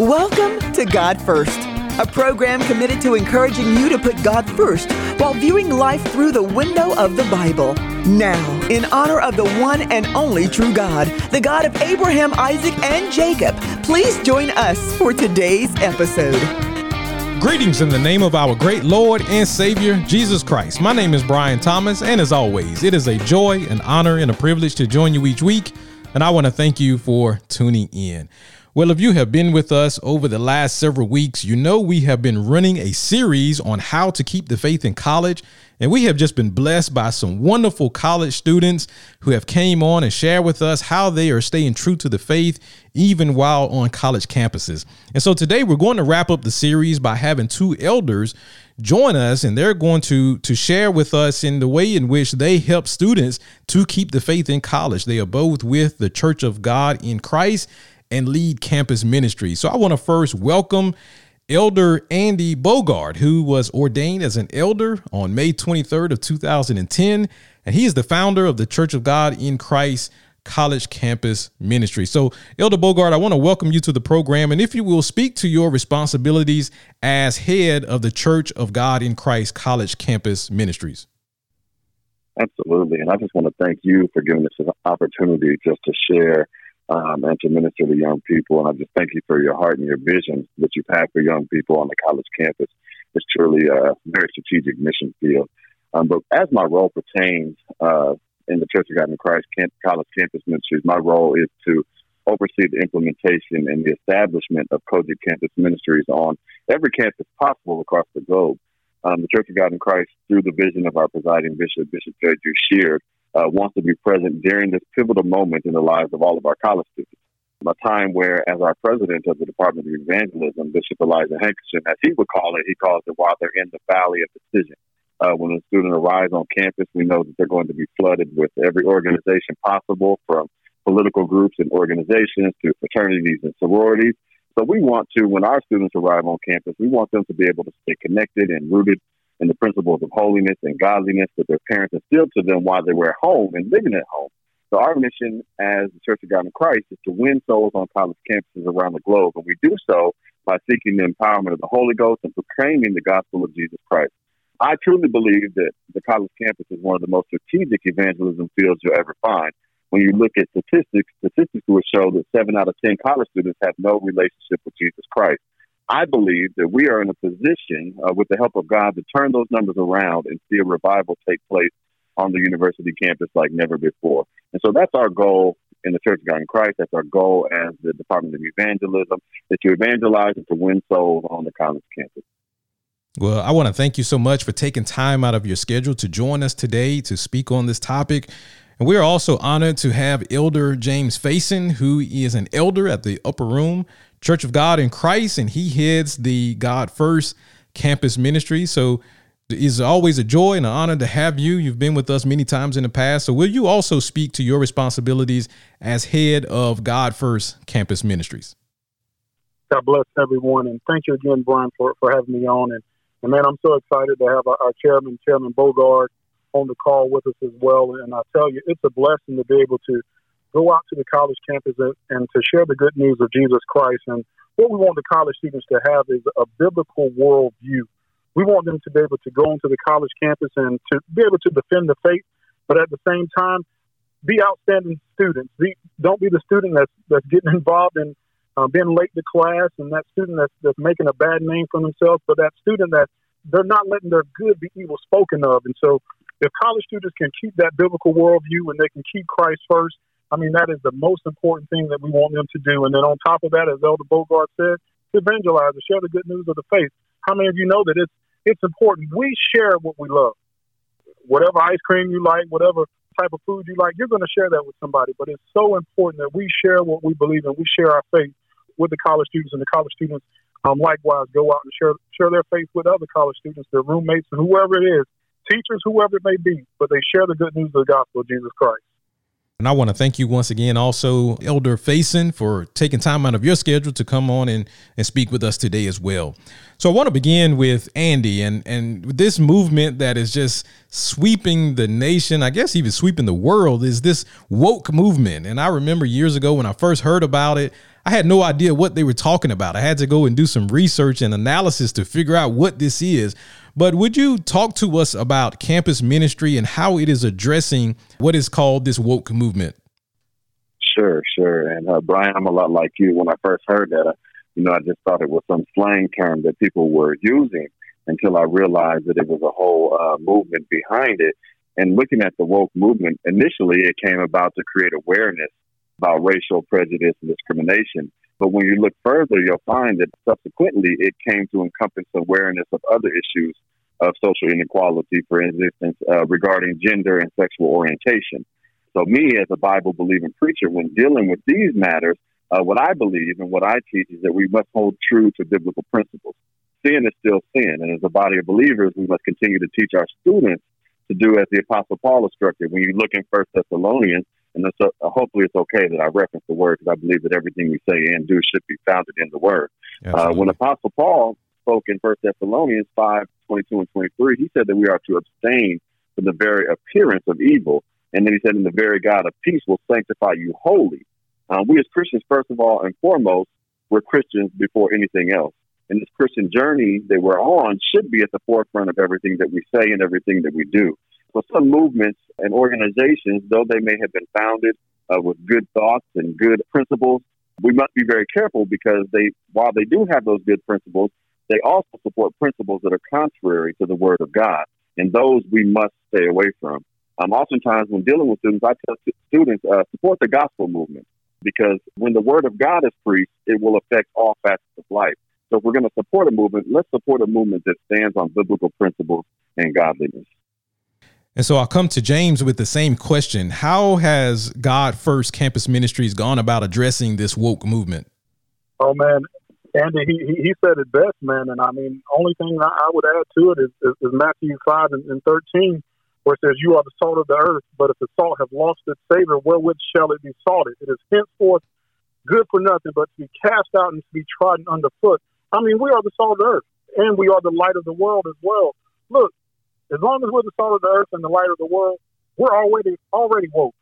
Welcome to God First, a program committed to encouraging you to put God first while viewing life through the window of the Bible. Now, in honor of the one and only true God, the God of Abraham, Isaac, and Jacob, please join us for today's episode. Greetings in the name of our great Lord and Savior, Jesus Christ. My name is Brian Thomas, and as always, it is a joy, an honor, and a privilege to join you each week. And I want to thank you for tuning in. Well, if you have been with us over the last several weeks, you know we have been running a series on how to keep the faith in college. And we have just been blessed by some wonderful college students who have came on and shared with us how they are staying true to the faith even while on college campuses. And so today we're going to wrap up the series by having two elders join us and they're going to to share with us in the way in which they help students to keep the faith in college. They are both with the Church of God in Christ and lead campus ministry. So I want to first welcome Elder Andy Bogard, who was ordained as an elder on May 23rd of 2010, and he is the founder of the Church of God in Christ College Campus Ministry. So, Elder Bogard, I want to welcome you to the program, and if you will speak to your responsibilities as head of the Church of God in Christ College Campus Ministries. Absolutely, and I just want to thank you for giving us an opportunity just to share um, and to minister to young people. And I just thank you for your heart and your vision that you've had for young people on the college campus. It's truly a very strategic mission field. Um, but as my role pertains uh, in the Church of God in Christ camp, College Campus Ministries, my role is to oversee the implementation and the establishment of COGIC Campus Ministries on every campus possible across the globe. Um, the Church of God in Christ, through the vision of our presiding bishop, Bishop J.J. Sheard, uh, wants to be present during this pivotal moment in the lives of all of our college students. A time where, as our president of the Department of Evangelism, Bishop Elijah Hankerson, as he would call it, he calls it while they're in the valley of decision. Uh, when a student arrives on campus, we know that they're going to be flooded with every organization possible, from political groups and organizations to fraternities and sororities. So we want to, when our students arrive on campus, we want them to be able to stay connected and rooted and the principles of holiness and godliness that their parents instilled to them while they were at home and living at home. So our mission as the Church of God in Christ is to win souls on college campuses around the globe, and we do so by seeking the empowerment of the Holy Ghost and proclaiming the gospel of Jesus Christ. I truly believe that the college campus is one of the most strategic evangelism fields you'll ever find. When you look at statistics, statistics will show that seven out of ten college students have no relationship with Jesus Christ. I believe that we are in a position, uh, with the help of God, to turn those numbers around and see a revival take place on the university campus like never before. And so that's our goal in the Church of God in Christ. That's our goal as the Department of Evangelism, is to evangelize and to win souls on the college campus. Well, I want to thank you so much for taking time out of your schedule to join us today to speak on this topic. And we are also honored to have Elder James Faison, who is an elder at the Upper Room Church of God in Christ, and he heads the God First campus ministry. So it's always a joy and an honor to have you. You've been with us many times in the past. So will you also speak to your responsibilities as head of God First campus ministries? God bless everyone, and thank you again, Brian, for, for having me on. And, and man, I'm so excited to have our, our chairman, Chairman Bogard, on the call with us as well. And I tell you, it's a blessing to be able to go out to the college campus and, and to share the good news of Jesus Christ. And what we want the college students to have is a biblical worldview. We want them to be able to go into the college campus and to be able to defend the faith, but at the same time, be outstanding students. Be, don't be the student that's, that's getting involved in uh, being late to class and that student that's, that's making a bad name for themselves, but that student that they're not letting their good be evil spoken of. And so if college students can keep that biblical worldview and they can keep Christ first, I mean, that is the most important thing that we want them to do. And then on top of that, as Elder Bogard said, evangelize and share the good news of the faith. How many of you know that it's it's important? We share what we love. Whatever ice cream you like, whatever type of food you like, you're going to share that with somebody. But it's so important that we share what we believe in. We share our faith with the college students, and the college students um, likewise go out and share share their faith with other college students, their roommates, and whoever it is, teachers, whoever it may be. But they share the good news of the gospel of Jesus Christ. And I want to thank you once again, also, Elder Faison, for taking time out of your schedule to come on and, and speak with us today as well. So I want to begin with Andy and, and this movement that is just sweeping the nation, I guess even sweeping the world, is this woke movement. And I remember years ago when I first heard about it, I had no idea what they were talking about. I had to go and do some research and analysis to figure out what this is. But would you talk to us about campus ministry and how it is addressing what is called this woke movement? Sure, sure. And uh, Brian, I'm a lot like you. When I first heard that, uh, you know, I just thought it was some slang term that people were using until I realized that it was a whole uh, movement behind it. And looking at the woke movement, initially it came about to create awareness about racial prejudice and discrimination. But when you look further, you'll find that subsequently it came to encompass awareness of other issues of social inequality, for instance, uh, regarding gender and sexual orientation. So, me as a Bible believing preacher, when dealing with these matters, uh, what I believe and what I teach is that we must hold true to biblical principles. Sin is still sin, and as a body of believers, we must continue to teach our students to do as the Apostle Paul instructed. When you look in First Thessalonians, and uh, hopefully it's okay that I reference the word because I believe that everything we say and do should be founded in the word. Uh, when Apostle Paul spoke in First Thessalonians 5, 22 and 23, he said that we are to abstain from the very appearance of evil. And then he said, and the very God of peace will sanctify you wholly. Uh, we as Christians, first of all and foremost, we're Christians before anything else. And this Christian journey that we're on should be at the forefront of everything that we say and everything that we do. So some movements and organizations, though they may have been founded uh, with good thoughts and good principles, we must be very careful because they, while they do have those good principles, they also support principles that are contrary to the Word of God, and those we must stay away from. Um, oftentimes, when dealing with students, I tell students uh, support the gospel movement because when the Word of God is preached, it will affect all facets of life. So, if we're going to support a movement, let's support a movement that stands on biblical principles and godliness. And so I'll come to James with the same question. How has God First Campus Ministries gone about addressing this woke movement? Oh, man. Andy, he, he said it best, man. And I mean, only thing I would add to it is, is, is Matthew 5 and, and 13, where it says, You are the salt of the earth, but if the salt have lost its savor, wherewith shall it be salted? It is henceforth good for nothing but to be cast out and to be trodden underfoot. I mean, we are the salt of the earth, and we are the light of the world as well. Look, as long as we're the salt of the earth and the light of the world, we're already already woke.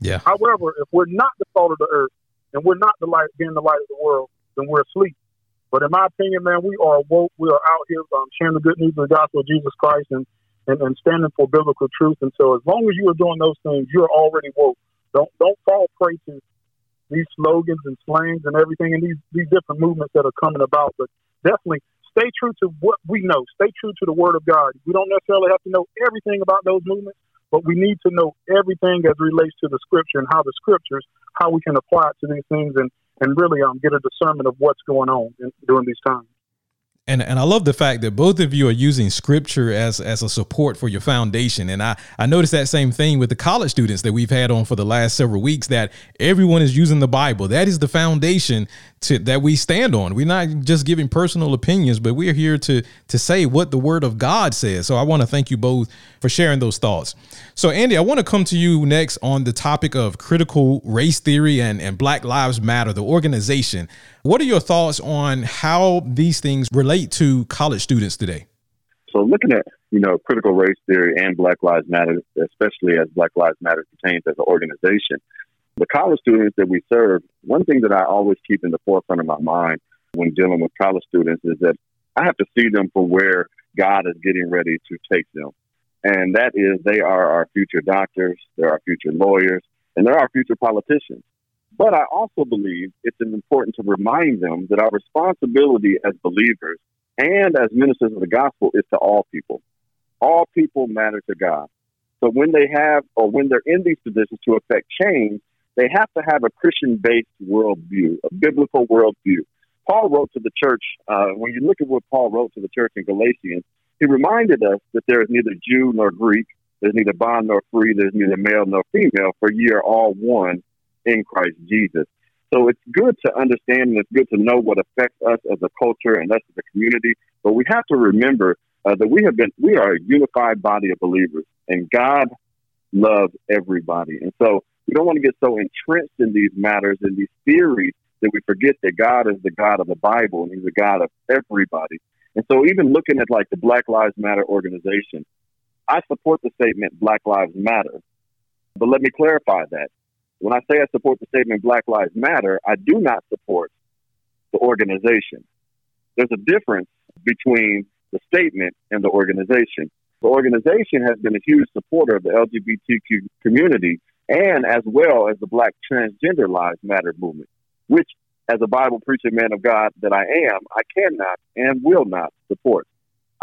Yeah. However, if we're not the salt of the earth and we're not the light, being the light of the world, then we're asleep. But in my opinion, man, we are woke. We are out here um, sharing the good news of the gospel of Jesus Christ and, and, and standing for biblical truth. And so, as long as you are doing those things, you're already woke. Don't don't fall prey to these slogans and slangs and everything and these these different movements that are coming about. But definitely stay true to what we know. Stay true to the Word of God. We don't necessarily have to know everything about those movements, but we need to know everything as relates to the Scripture and how the Scriptures, how we can apply it to these things, and and really um, get a discernment of what's going on in, during these times and and I love the fact that both of you are using scripture as as a support for your foundation. And I I noticed that same thing with the college students that we've had on for the last several weeks. That everyone is using the Bible. That is the foundation to that we stand on. We're not just giving personal opinions, but we're here to to say what the Word of God says. So I want to thank you both for sharing those thoughts. So Andy, I want to come to you next on the topic of critical race theory and and Black Lives Matter, the organization. What are your thoughts on how these things relate to college students today? So, looking at you know critical race theory and Black Lives Matter, especially as Black Lives Matter pertains as an organization, the college students that we serve, one thing that I always keep in the forefront of my mind when dealing with college students is that I have to see them for where God is getting ready to take them. And that is, they are our future doctors, they're our future lawyers, and they're our future politicians. But I also believe it's important to remind them that our responsibility as believers and as ministers of the gospel is to all people. All people matter to God. So when they have or when they're in these positions to affect change, they have to have a Christian based worldview, a biblical worldview. Paul wrote to the church, uh, when you look at what Paul wrote to the church in Galatians, he reminded us that there is neither Jew nor Greek, there's neither bond nor free, there's neither male nor female, for ye are all one in Christ Jesus. So it's good to understand and it's good to know what affects us as a culture and us as a community. But we have to remember uh, that we have been, we are a unified body of believers and God loves everybody. And so We don't want to get so entrenched in these matters and these theories that we forget that God is the God of the Bible and He's the God of everybody. And so, even looking at like the Black Lives Matter organization, I support the statement Black Lives Matter. But let me clarify that. When I say I support the statement Black Lives Matter, I do not support the organization. There's a difference between the statement and the organization. The organization has been a huge supporter of the LGBTQ community and as well as the Black Transgender Lives Matter movement, which, as a Bible preaching man of God that I am, I cannot and will not support.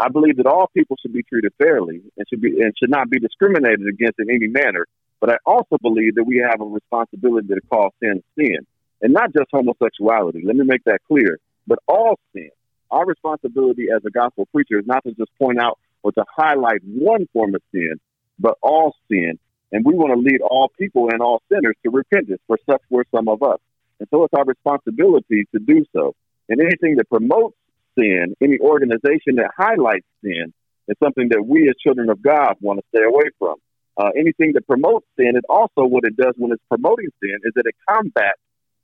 I believe that all people should be treated fairly and should be and should not be discriminated against in any manner. But I also believe that we have a responsibility to call sin sin, and not just homosexuality. Let me make that clear. But all sin. Our responsibility as a gospel preacher is not to just point out or to highlight one form of sin, but all sin. And we want to lead all people and all sinners to repentance, for such were some of us. And so it's our responsibility to do so. And anything that promotes sin, any organization that highlights sin, is something that we as children of God want to stay away from. Uh, anything that promotes sin, it also what it does when it's promoting sin, is that it combats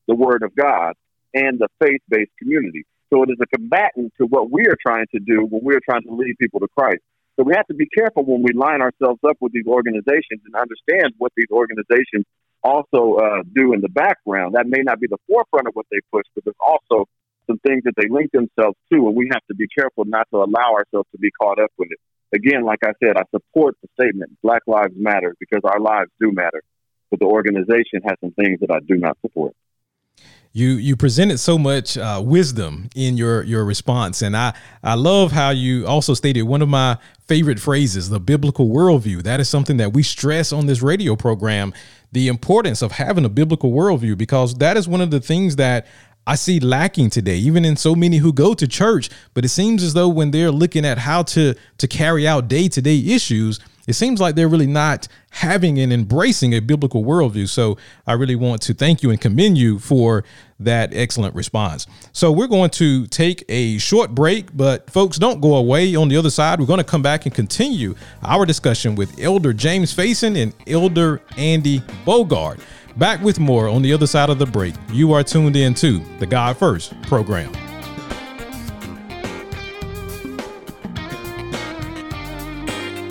the Word of God and the faith based community. So it is a combatant to what we are trying to do when we are trying to lead people to Christ. So we have to be careful when we line ourselves up with these organizations and understand what these organizations also uh, do in the background. That may not be the forefront of what they push, but there's also some things that they link themselves to, and we have to be careful not to allow ourselves to be caught up with it. Again, like I said, I support the statement Black Lives Matter because our lives do matter, but the organization has some things that I do not support you you presented so much uh, wisdom in your your response, and I I love how you also stated one of my favorite phrases, the biblical worldview. That is something that we stress on this radio program, the importance of having a biblical worldview, because that is one of the things that I see lacking today, even in so many who go to church. But it seems as though when they're looking at how to to carry out day to day issues, it seems like they're really not having and embracing a biblical worldview. So I really want to thank you and commend you for that excellent response. So we're going to take a short break, but folks, don't go away. On the other side, we're going to come back and continue our discussion with Elder James Faison and Elder Andy Bogard. Back with more on the other side of the break. You are tuned in to the God First program.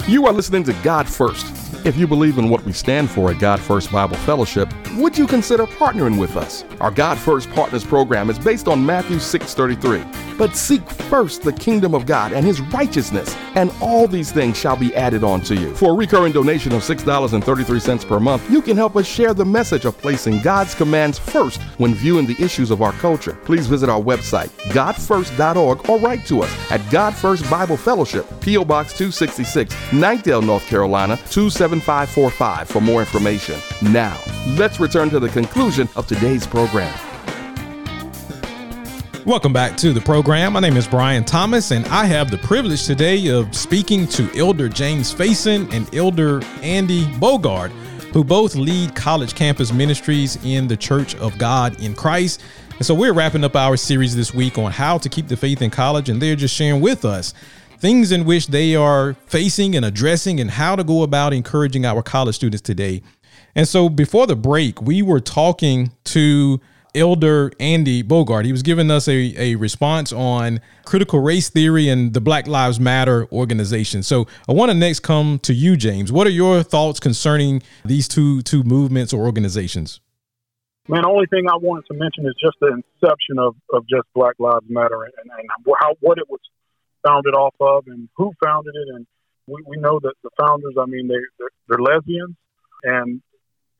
You are listening to God First. If you believe in what we stand for at God First Bible Fellowship, would you consider partnering with us? Our God First Partners program is based on Matthew 6:33. But seek first the kingdom of God and his righteousness, and all these things shall be added on to you. For a recurring donation of $6.33 per month, you can help us share the message of placing God's commands first when viewing the issues of our culture. Please visit our website, godfirst.org, or write to us at God First Bible Fellowship, P.O. Box 266, Knightdale, North Carolina 27545 for more information. Now, let's return to the conclusion of today's program. Welcome back to the program. My name is Brian Thomas, and I have the privilege today of speaking to Elder James Faison and Elder Andy Bogard, who both lead college campus ministries in the Church of God in Christ. And so we're wrapping up our series this week on how to keep the faith in college, and they're just sharing with us things in which they are facing and addressing and how to go about encouraging our college students today. And so before the break, we were talking to Elder Andy Bogard. He was giving us a, a response on critical race theory and the Black Lives Matter organization. So I want to next come to you, James. What are your thoughts concerning these two two movements or organizations? Man, the only thing I wanted to mention is just the inception of, of just Black Lives Matter and, and how what it was founded off of and who founded it. And we, we know that the founders, I mean, they, they're, they're lesbians and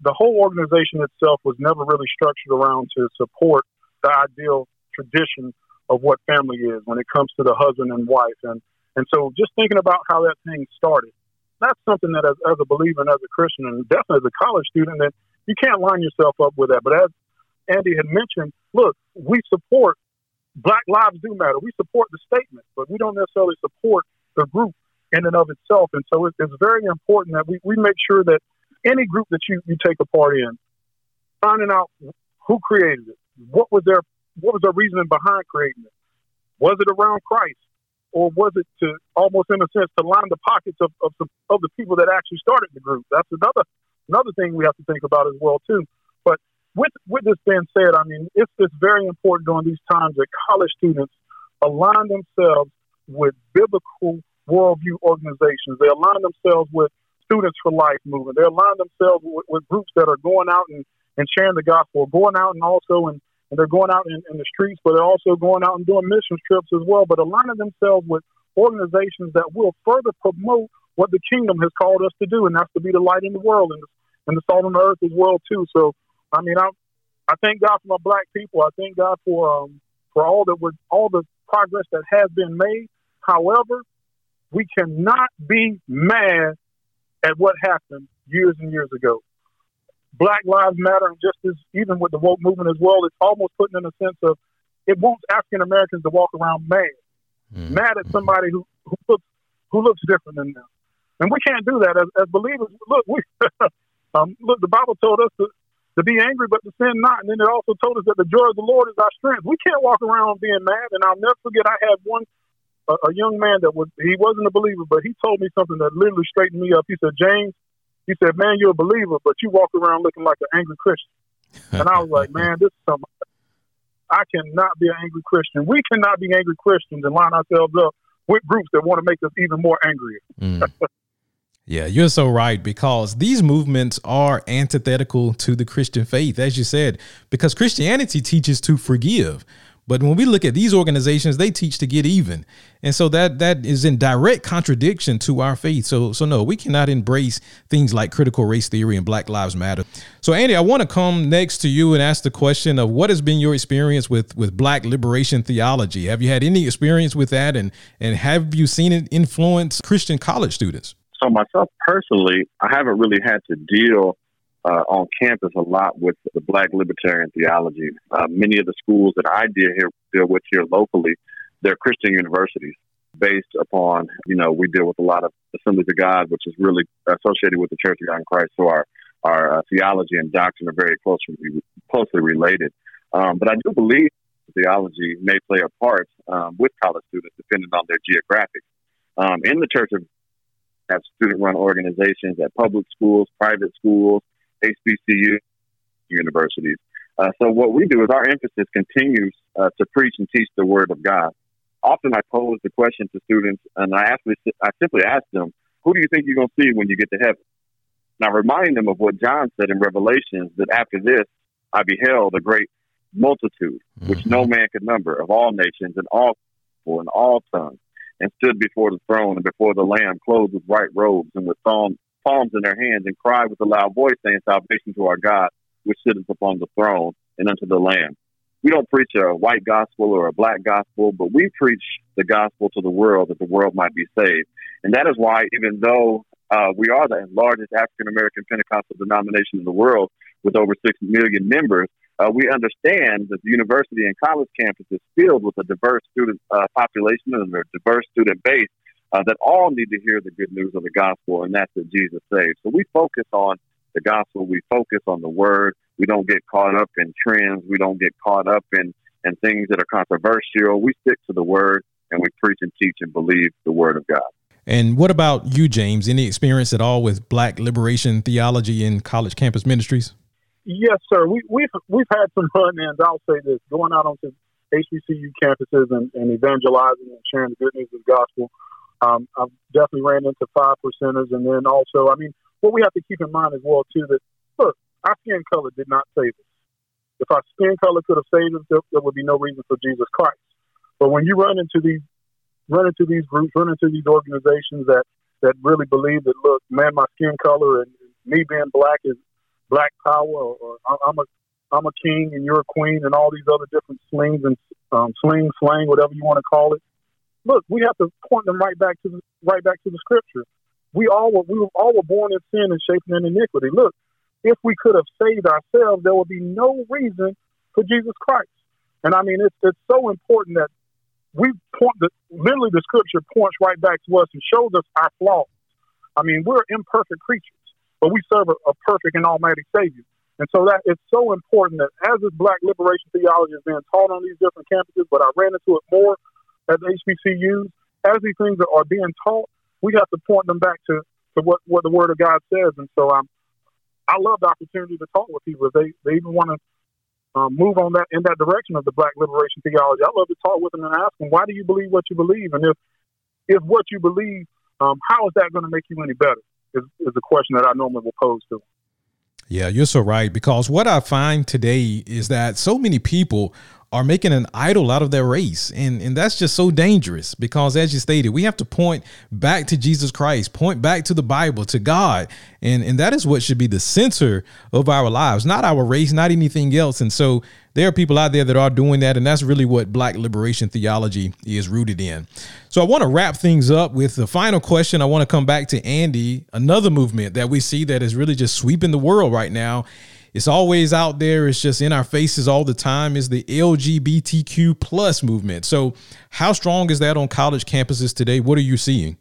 the whole organization itself was never really structured around to support the ideal tradition of what family is when it comes to the husband and wife. And, and so just thinking about how that thing started, that's something that as, as a believer and as a Christian and definitely as a college student that you can't line yourself up with that. But as Andy had mentioned, look, we support Black Lives Do Matter. We support the statement, but we don't necessarily support the group in and of itself. And so it's very important that we, we make sure that any group that you, you take a part in, finding out who created it, what was their what was their reasoning behind creating it? Was it around Christ, or was it to almost in a sense to line the pockets of of, of the people that actually started the group? That's another another thing we have to think about as well too. But with with this being said, I mean it's it's very important during these times that college students align themselves with biblical worldview organizations. They align themselves with Students for Life movement. They align themselves with, with groups that are going out and, and sharing the gospel, going out and also and, and they're going out in, in the streets, but they're also going out and doing mission trips as well. But aligning themselves with organizations that will further promote what the kingdom has called us to do, and that's to be the light in the world and, and the salt on the earth as well too. So, I mean, I I thank God for my black people. I thank God for um, for all that was all the progress that has been made. However, we cannot be mad at what happened years and years ago. Black Lives Matter, and just as even with the woke movement as well, it's almost putting in a sense of it wants African Americans to walk around mad, mm-hmm. mad at somebody who, who looks who looks different than them, and we can't do that as, as believers. Look, we um, look. The Bible told us to, to be angry, but to sin not, and then it also told us that the joy of the Lord is our strength. We can't walk around being mad. And I'll never forget. I had one a, a young man that was he wasn't a believer, but he told me something that literally straightened me up. He said, James, he said, man, you're a believer, but you walk around looking like an angry Christian. And I was like, man, this is something. I cannot be an angry Christian. We cannot be angry Christians and line ourselves up with groups that want to make us even more angry. Mm. Yeah, you're so right because these movements are antithetical to the Christian faith, as you said, because Christianity teaches to forgive. But when we look at these organizations, they teach to get even. And so that that is in direct contradiction to our faith. So so no, we cannot embrace things like critical race theory and Black Lives Matter. So Andy, I want to come next to you and ask the question of what has been your experience with with black liberation theology? Have you had any experience with that and and have you seen it influence Christian college students? So myself personally, I haven't really had to deal uh, on campus a lot with the Black libertarian theology. Uh, many of the schools that I deal here deal with here locally, they're Christian universities based upon you know we deal with a lot of Assemblies of God, which is really associated with the Church of God in Christ. So our our uh, theology and doctrine are very closely closely related. Um, but I do believe theology may play a part um, with college students, depending on their geographics. Um, in the Church of have student-run organizations at public schools, private schools, HBCU universities. Uh, so what we do is our emphasis continues uh, to preach and teach the Word of God. Often I pose the question to students, and I actually I simply ask them, "Who do you think you're going to see when you get to heaven?" And I remind them of what John said in Revelation that after this I beheld a great multitude, mm-hmm. which no man could number, of all nations and all people and all tongues, and stood before the throne and before the Lamb, clothed with white robes and with palms palms in their hands and cried with a loud voice, saying, Salvation to our God, which sitteth upon the throne, and unto the Lamb. We don't preach a white gospel or a black gospel, but we preach the gospel to the world that the world might be saved. And that is why, even though uh, we are the largest African American Pentecostal denomination in the world with over 6 million members, uh, we understand that the university and college campus is filled with a diverse student uh, population and a diverse student base uh, that all need to hear the good news of the gospel, and that's that Jesus saves. So we focus on the gospel. We focus on the word. We don't get caught up in trends. We don't get caught up in, in things that are controversial. We stick to the word and we preach and teach and believe the word of God. And what about you, James? Any experience at all with Black liberation theology in college campus ministries? Yes, sir. We, we've we've had some run-ins. I'll say this: going out onto HBCU campuses and, and evangelizing and sharing the good news of the gospel. Um, I've definitely ran into five percenters, and then also, I mean, what we have to keep in mind as well too that look, our skin color did not save us. If our skin color could have saved us, there, there would be no reason for Jesus Christ. But when you run into these run into these groups, run into these organizations that that really believe that look, man, my skin color and me being black is black power, or, or I'm a I'm a king and you're a queen, and all these other different slings and um, sling, slang, whatever you want to call it look, we have to point them right back to the, right back to the scripture. We all were we all were born in sin and shaped in iniquity. Look, if we could have saved ourselves, there would be no reason for Jesus Christ. And I mean, it's it's so important that we point the literally the scripture points right back to us and shows us our flaws. I mean, we're imperfect creatures, but we serve a, a perfect and almighty Savior. And so that it's so important that as this black liberation theology is being taught on these different campuses, but I ran into it more at the HBCUs, as these things are being taught, we have to point them back to, to what, what the Word of God says. And so I'm, I love the opportunity to talk with people they, they even want to um, move on that in that direction of the Black liberation theology. I love to talk with them and ask them, why do you believe what you believe? And if if what you believe, um, how is that going to make you any better? Is, is a question that I normally will pose to. them. Yeah, you're so right. Because what I find today is that so many people are making an idol out of their race. And, and that's just so dangerous because, as you stated, we have to point back to Jesus Christ, point back to the Bible, to God. And, and that is what should be the center of our lives, not our race, not anything else. And so there are people out there that are doing that. And that's really what Black liberation theology is rooted in. So I want to wrap things up with the final question. I want to come back to Andy, another movement that we see that is really just sweeping the world right now it's always out there. It's just in our faces all the time. Is the LGBTQ plus movement. So, how strong is that on college campuses today? What are you seeing?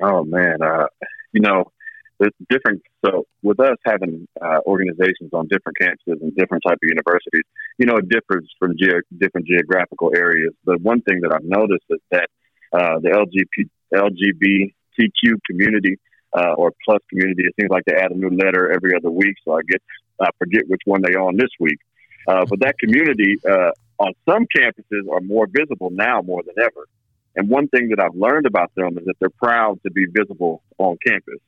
Oh man, uh, you know, there's different. So, with us having uh, organizations on different campuses and different type of universities, you know, it differs from ge- different geographical areas. But one thing that I've noticed is that uh, the LGBT, LGBTQ community uh, or plus community. It seems like they add a new letter every other week, so I get I forget which one they are on this week. Uh, but that community uh, on some campuses are more visible now more than ever. And one thing that I've learned about them is that they're proud to be visible on campus.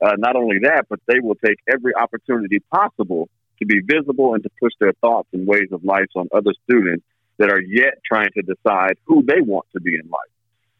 Uh, not only that, but they will take every opportunity possible to be visible and to push their thoughts and ways of life on other students that are yet trying to decide who they want to be in life.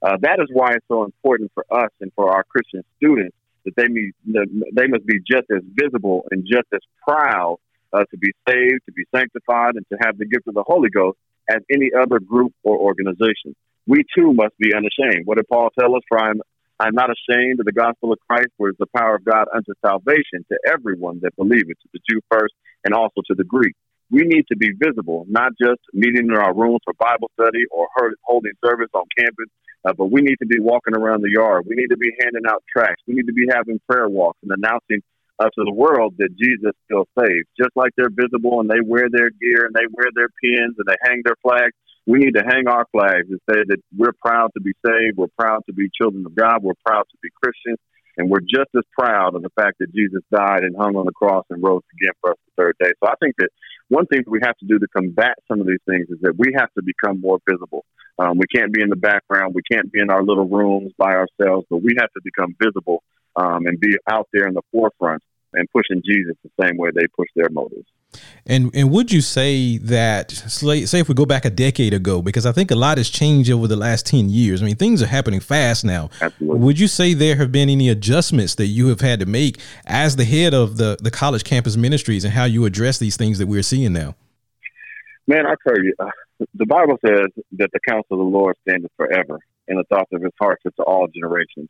Uh, that is why it's so important for us and for our Christian students that they be, they must be just as visible and just as proud uh, to be saved, to be sanctified, and to have the gift of the Holy Ghost as any other group or organization. We too must be unashamed. What did Paul tell us? For I'm, I'm not ashamed of the gospel of Christ, for it's the power of God unto salvation to everyone that believeth, to the Jew first and also to the Greek. We need to be visible, not just meeting in our rooms for Bible study or holding service on campus, uh, but we need to be walking around the yard. We need to be handing out tracts. We need to be having prayer walks and announcing uh, to the world that Jesus still saves. Just like they're visible and they wear their gear and they wear their pins and they hang their flags, we need to hang our flags and say that we're proud to be saved. We're proud to be children of God. We're proud to be Christians. And we're just as proud of the fact that Jesus died and hung on the cross and rose again for us the third day. So I think that one thing that we have to do to combat some of these things is that we have to become more visible. Um, we can't be in the background. We can't be in our little rooms by ourselves, but we have to become visible um, and be out there in the forefront and pushing Jesus the same way they push their motives. And and would you say that say if we go back a decade ago, because I think a lot has changed over the last ten years. I mean, things are happening fast now. Absolutely. Would you say there have been any adjustments that you have had to make as the head of the the college campus ministries and how you address these things that we're seeing now? Man, I tell you, uh, the Bible says that the counsel of the Lord standeth forever, and the thoughts of his heart to all generations.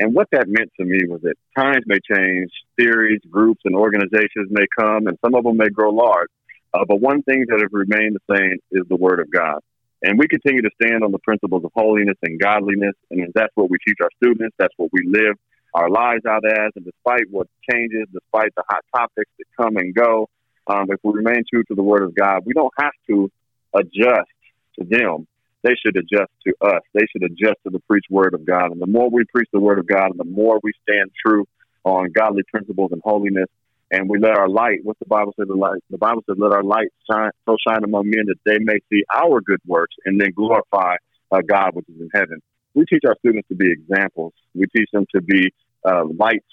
And what that meant to me was that times may change, theories, groups, and organizations may come, and some of them may grow large. Uh, but one thing that has remained the same is the Word of God. And we continue to stand on the principles of holiness and godliness, and that's what we teach our students. That's what we live our lives out as. And despite what changes, despite the hot topics that come and go, um, if we remain true to the Word of God, we don't have to adjust to them they should adjust to us. They should adjust to the preached word of God. And the more we preach the word of God, and the more we stand true on godly principles and holiness, and we let our light, what the Bible says, the, light, the Bible says, let our light shine, so shine among men that they may see our good works and then glorify uh, God which is in heaven. We teach our students to be examples. We teach them to be uh, lights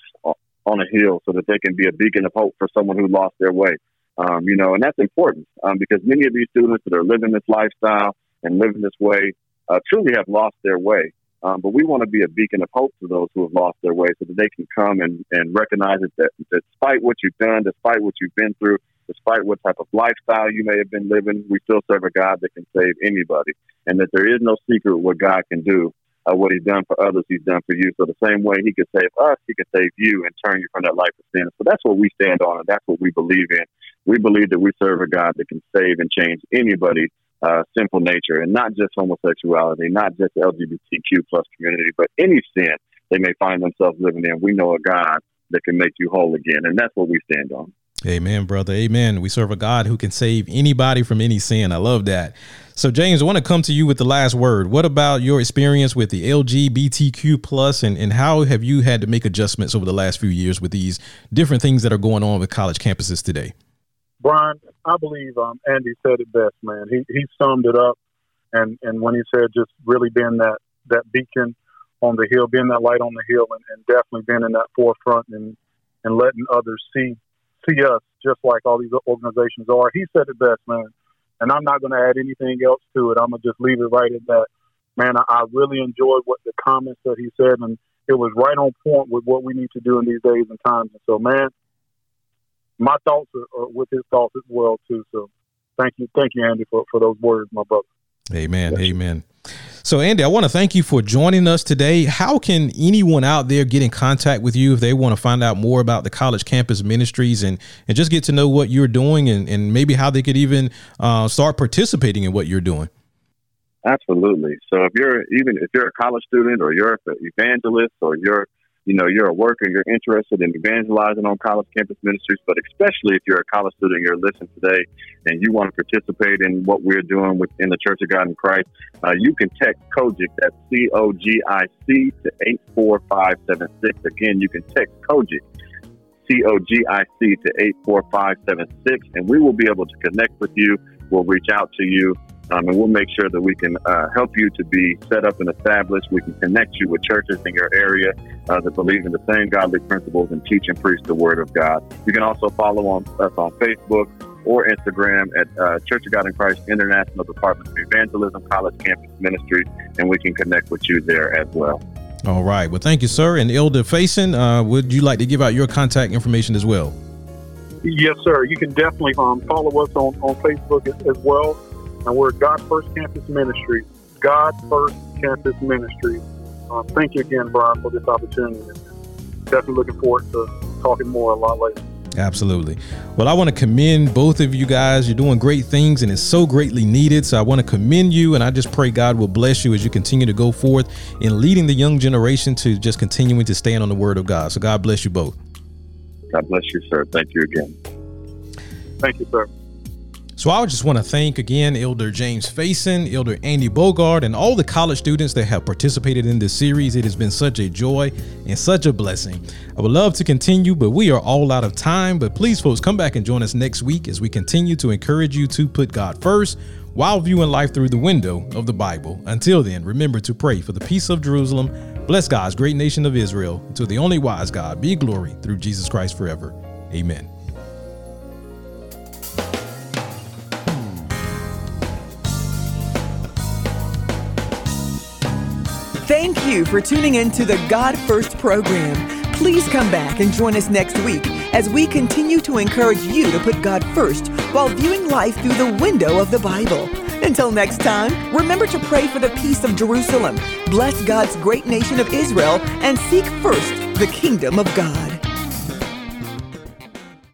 on a hill so that they can be a beacon of hope for someone who lost their way. Um, you know, and that's important um, because many of these students that are living this lifestyle, and living this way uh, truly have lost their way. Um, but we want to be a beacon of hope to those who have lost their way so that they can come and, and recognize that, that despite what you've done, despite what you've been through, despite what type of lifestyle you may have been living, we still serve a God that can save anybody. And that there is no secret what God can do. Uh, what he's done for others, he's done for you. So the same way he could save us, he can save you and turn you from that life of sin. So that's what we stand on, and that's what we believe in. We believe that we serve a God that can save and change anybody uh, nature, and not just homosexuality, not just LGBTQ plus community, but any sin they may find themselves living in. We know a God that can make you whole again, and that's what we stand on. Amen, brother. Amen. We serve a God who can save anybody from any sin. I love that. So, James, I want to come to you with the last word. What about your experience with the LGBTQ plus, and, and how have you had to make adjustments over the last few years with these different things that are going on with college campuses today? Brian, I believe um, Andy said it best, man. He he summed it up, and and when he said just really being that that beacon on the hill, being that light on the hill, and, and definitely being in that forefront and and letting others see see us just like all these organizations are. He said it best, man. And I'm not going to add anything else to it. I'm gonna just leave it right at that. Man, I, I really enjoyed what the comments that he said, and it was right on point with what we need to do in these days and times. And so, man, my thoughts are, are with his thoughts as well too. So, thank you, thank you, Andy, for for those words, my brother. Amen. Yes. Amen. So, Andy, I want to thank you for joining us today. How can anyone out there get in contact with you if they want to find out more about the college campus ministries and, and just get to know what you're doing and, and maybe how they could even uh, start participating in what you're doing? Absolutely. So, if you're even if you're a college student or you're an evangelist or you're you know, you're a worker, you're interested in evangelizing on college campus ministries, but especially if you're a college student, you're listening today and you want to participate in what we're doing within the Church of God in Christ, uh, you can text COGIC, that's C O G I C, to 84576. Again, you can text COGIC, C O G I C, to 84576, and we will be able to connect with you. We'll reach out to you um, and we'll make sure that we can uh, help you to be set up and established. We can connect you with churches in your area uh, that believe in the same godly principles and teach and preach the Word of God. You can also follow on, us on Facebook or Instagram at uh, Church of God in Christ International Department of Evangelism College Campus Ministry, and we can connect with you there as well. All right. Well, thank you, sir. And Elder Faison, uh, would you like to give out your contact information as well? Yes, sir. You can definitely um, follow us on, on Facebook as, as well and we're God First Campus Ministry. God First Campus Ministry. Um, thank you again, Brian, for this opportunity. Definitely looking forward to talking more a lot later. Absolutely. Well, I want to commend both of you guys. You're doing great things and it's so greatly needed. So I want to commend you and I just pray God will bless you as you continue to go forth in leading the young generation to just continuing to stand on the word of God. So God bless you both. God bless you, sir. Thank you again. Thank you, sir. So I just want to thank again Elder James Faison, Elder Andy Bogard, and all the college students that have participated in this series. It has been such a joy and such a blessing. I would love to continue, but we are all out of time. But please, folks, come back and join us next week as we continue to encourage you to put God first while viewing life through the window of the Bible. Until then, remember to pray for the peace of Jerusalem. Bless God's great nation of Israel. To the only wise God be glory through Jesus Christ forever. Amen. Thank you for tuning in to the God First program. Please come back and join us next week as we continue to encourage you to put God first while viewing life through the window of the Bible. Until next time, remember to pray for the peace of Jerusalem, bless God's great nation of Israel, and seek first the kingdom of God.